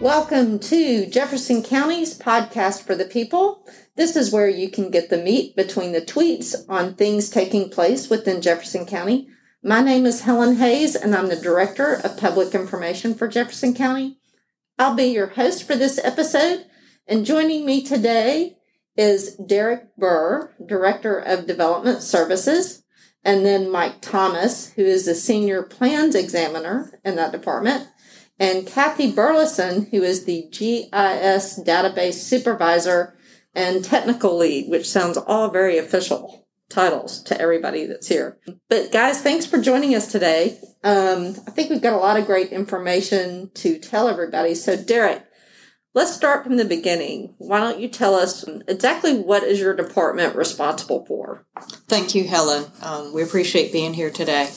Welcome to Jefferson County's podcast for the people. This is where you can get the meat between the tweets on things taking place within Jefferson County. My name is Helen Hayes, and I'm the Director of Public Information for Jefferson County. I'll be your host for this episode, and joining me today is Derek Burr, Director of Development Services, and then Mike Thomas, who is the Senior Plans Examiner in that department, and Kathy Burleson, who is the GIS Database Supervisor and Technical Lead, which sounds all very official titles to everybody that's here. But guys, thanks for joining us today. Um, I think we've got a lot of great information to tell everybody. So Derek, let's start from the beginning. Why don't you tell us exactly what is your department responsible for? Thank you, Helen. Um, we appreciate being here today.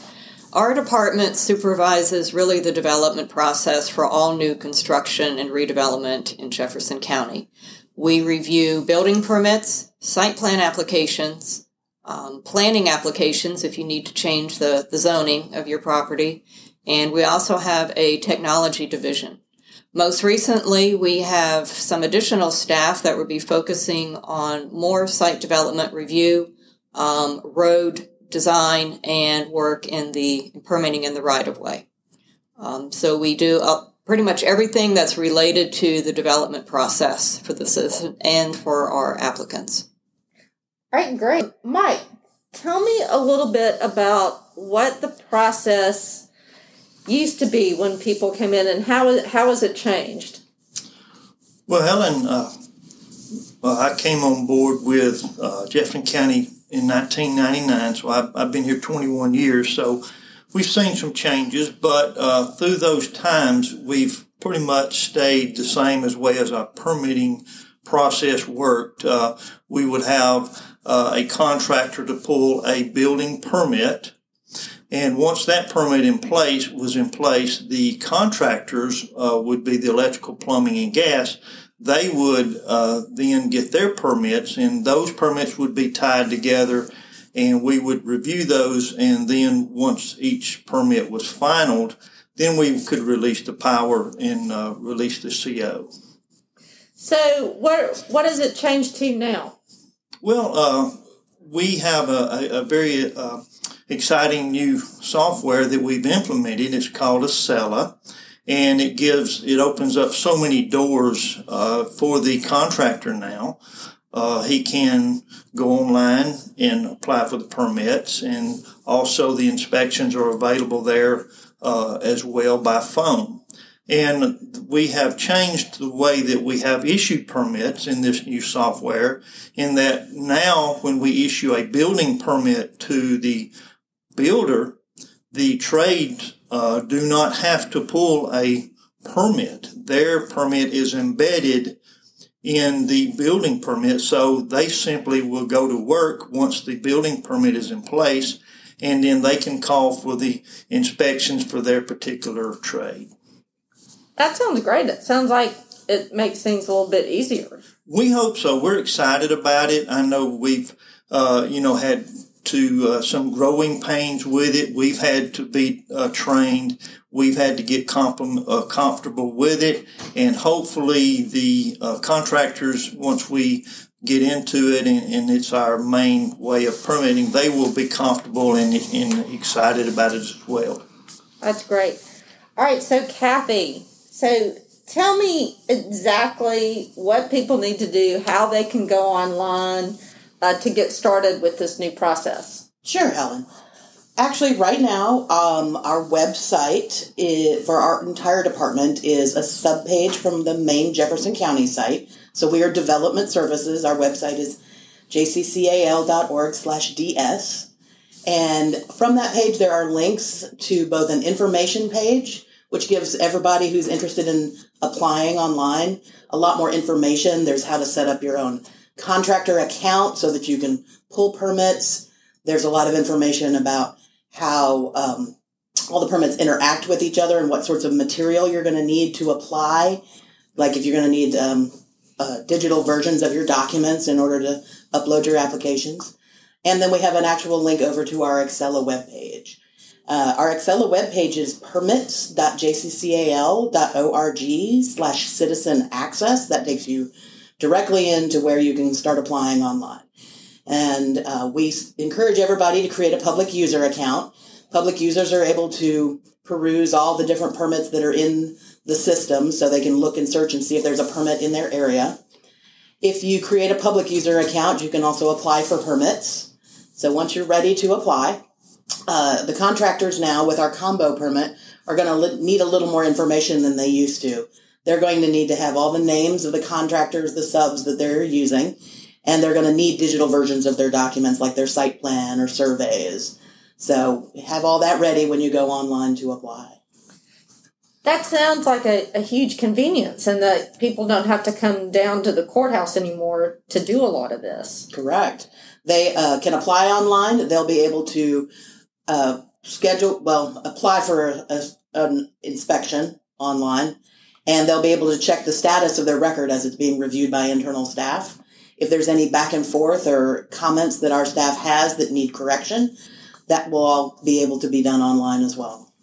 Our department supervises really the development process for all new construction and redevelopment in Jefferson County. We review building permits, site plan applications, um, planning applications if you need to change the, the zoning of your property, and we also have a technology division. Most recently, we have some additional staff that will be focusing on more site development review, um, road design and work in the permitting in the right of way. Um, so we do uh, pretty much everything that's related to the development process for the citizen and for our applicants. All right, great. Mike, tell me a little bit about what the process used to be when people came in and how, how has it changed? Well, Helen, uh, well, I came on board with uh, Jefferson County in 1999, so I've, I've been here 21 years. So we've seen some changes, but uh, through those times, we've pretty much stayed the same as way as our permitting process worked. Uh, we would have uh, a contractor to pull a building permit. And once that permit in place was in place, the contractors uh, would be the electrical, plumbing, and gas they would uh, then get their permits, and those permits would be tied together, and we would review those. And then once each permit was finalized, then we could release the power and uh, release the CO. So, what what does it change to now? Well, uh, we have a, a, a very uh, exciting new software that we've implemented. It's called Accela and it gives it opens up so many doors uh, for the contractor now. Uh, he can go online and apply for the permits, and also the inspections are available there uh, as well by phone. And we have changed the way that we have issued permits in this new software. In that now, when we issue a building permit to the builder, the trades uh, do not have to pull a permit. Their permit is embedded in the building permit, so they simply will go to work once the building permit is in place, and then they can call for the inspections for their particular trade. That sounds great. It sounds like it makes things a little bit easier. We hope so. We're excited about it. I know we've, uh, you know, had to uh, some growing pains with it. We've had to be uh, trained. We've had to get comp- uh, comfortable with it, and hopefully the uh, contractors, once we get into it and, and, it's our main way of permitting, they will be comfortable and, and excited about it as well. That's great. All right, so Kathy, so tell me exactly what people need to do, how they can go online uh, to get started with this new process? Sure, Helen. Actually, right now, um, our website is, for our entire department is a subpage from the main Jefferson County site. So we are development services. Our website is jccal.org slash ds. And from that page, there are links to both an information page, which gives everybody who's interested in applying online a lot more information. There's how to set up your own contractor account so that you can pull permits. There's a lot of information about how um, all the permits interact with each other and what sorts of material you're going to need to apply. Like if you're going to need um, uh, digital versions of your documents in order to upload your applications. And then we have an actual link over to our Accela webpage. Uh, our Accela webpage is permits.jccal.org slash citizen access. That takes you directly into where you can start applying online. And uh, we encourage everybody to create a public user account. Public users are able to peruse all the different permits that are in the system so they can look and search and see if there's a permit in their area. If you create a public user account, you can also apply for permits. So once you're ready to apply, uh, the contractors now with our combo permit are going to li- need a little more information than they used to. They're going to need to have all the names of the contractors, the subs that they're using, and they're going to need digital versions of their documents like their site plan or surveys. So have all that ready when you go online to apply. That sounds like a, a huge convenience, and that people don't have to come down to the courthouse anymore to do a lot of this. Correct. They uh, can apply online. They'll be able to uh, schedule, well, apply for a, an inspection online, and they'll be able to check the status of their record as it's being reviewed by internal staff. If there's any back and forth or comments that our staff has that need correction, that will all be able to be done online as well.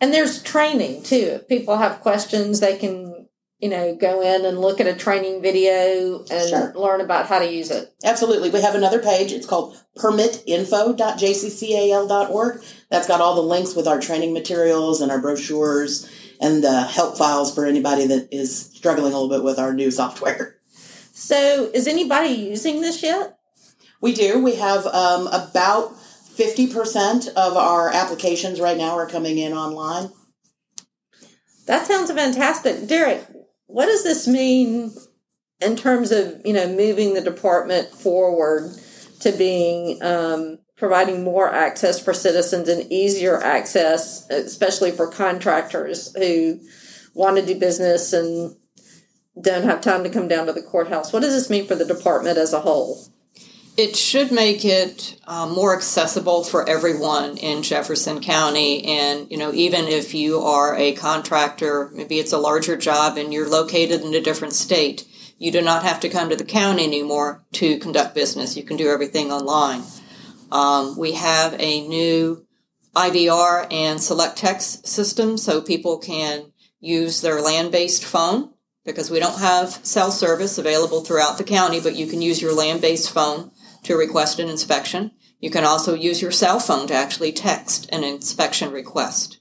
And there's training too. If people have questions, they can, you know, go in and look at a training video and Sure. learn about how to use it. Absolutely. We have another page. It's called permitinfo.jccal.org. That's got all the links with our training materials and our brochures and the help files for anybody that is struggling a little bit with our new software. So, is anybody using this yet? We do. We have um, about 50% of our applications right now are coming in online. That sounds fantastic. Derek, what does this mean in terms of, you know, moving the department forward to being um, providing more access for citizens and easier access, especially for contractors who want to do business and don't have time to come down to the courthouse? What does this mean for the department as a whole? It should make it uh, more accessible for everyone in Jefferson County. And, you know, even if you are a contractor, maybe it's a larger job and you're located in a different state, you do not have to come to the county anymore to conduct business. You can do everything online. Um, we have a new IVR and select text system so people can use their land based phone because we don't have cell service available throughout the county, but you can use your land based phone to request an inspection. You can also use your cell phone to actually text an inspection request.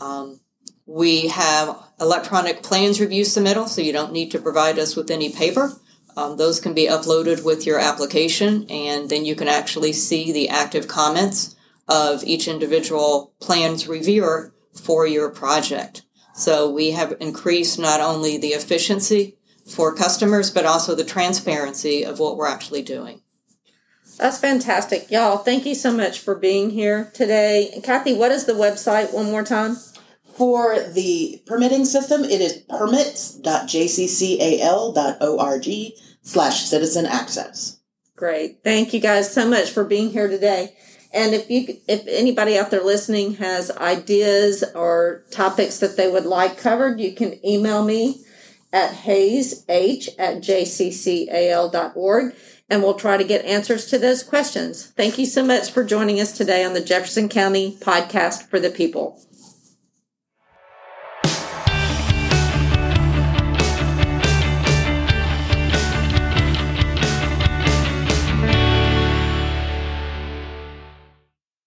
Um, we have electronic plans review submittal, so you don't need to provide us with any paper. Um, those can be uploaded with your application, and then you can actually see the active comments of each individual plans reviewer for your project. So we have increased not only the efficiency for customers, but also the transparency of what we're actually doing. That's fantastic. Y'all, thank you so much for being here today. Kathy, what is the website one more time? For the permitting system, it is permits.jccal.org slash citizen access. Great. Thank you guys so much for being here today. And if you, if anybody out there listening has ideas or topics that they would like covered, you can email me at hayes at jccal.org and we'll try to get answers to those questions. Thank you so much for joining us today on the Jefferson County podcast for the people.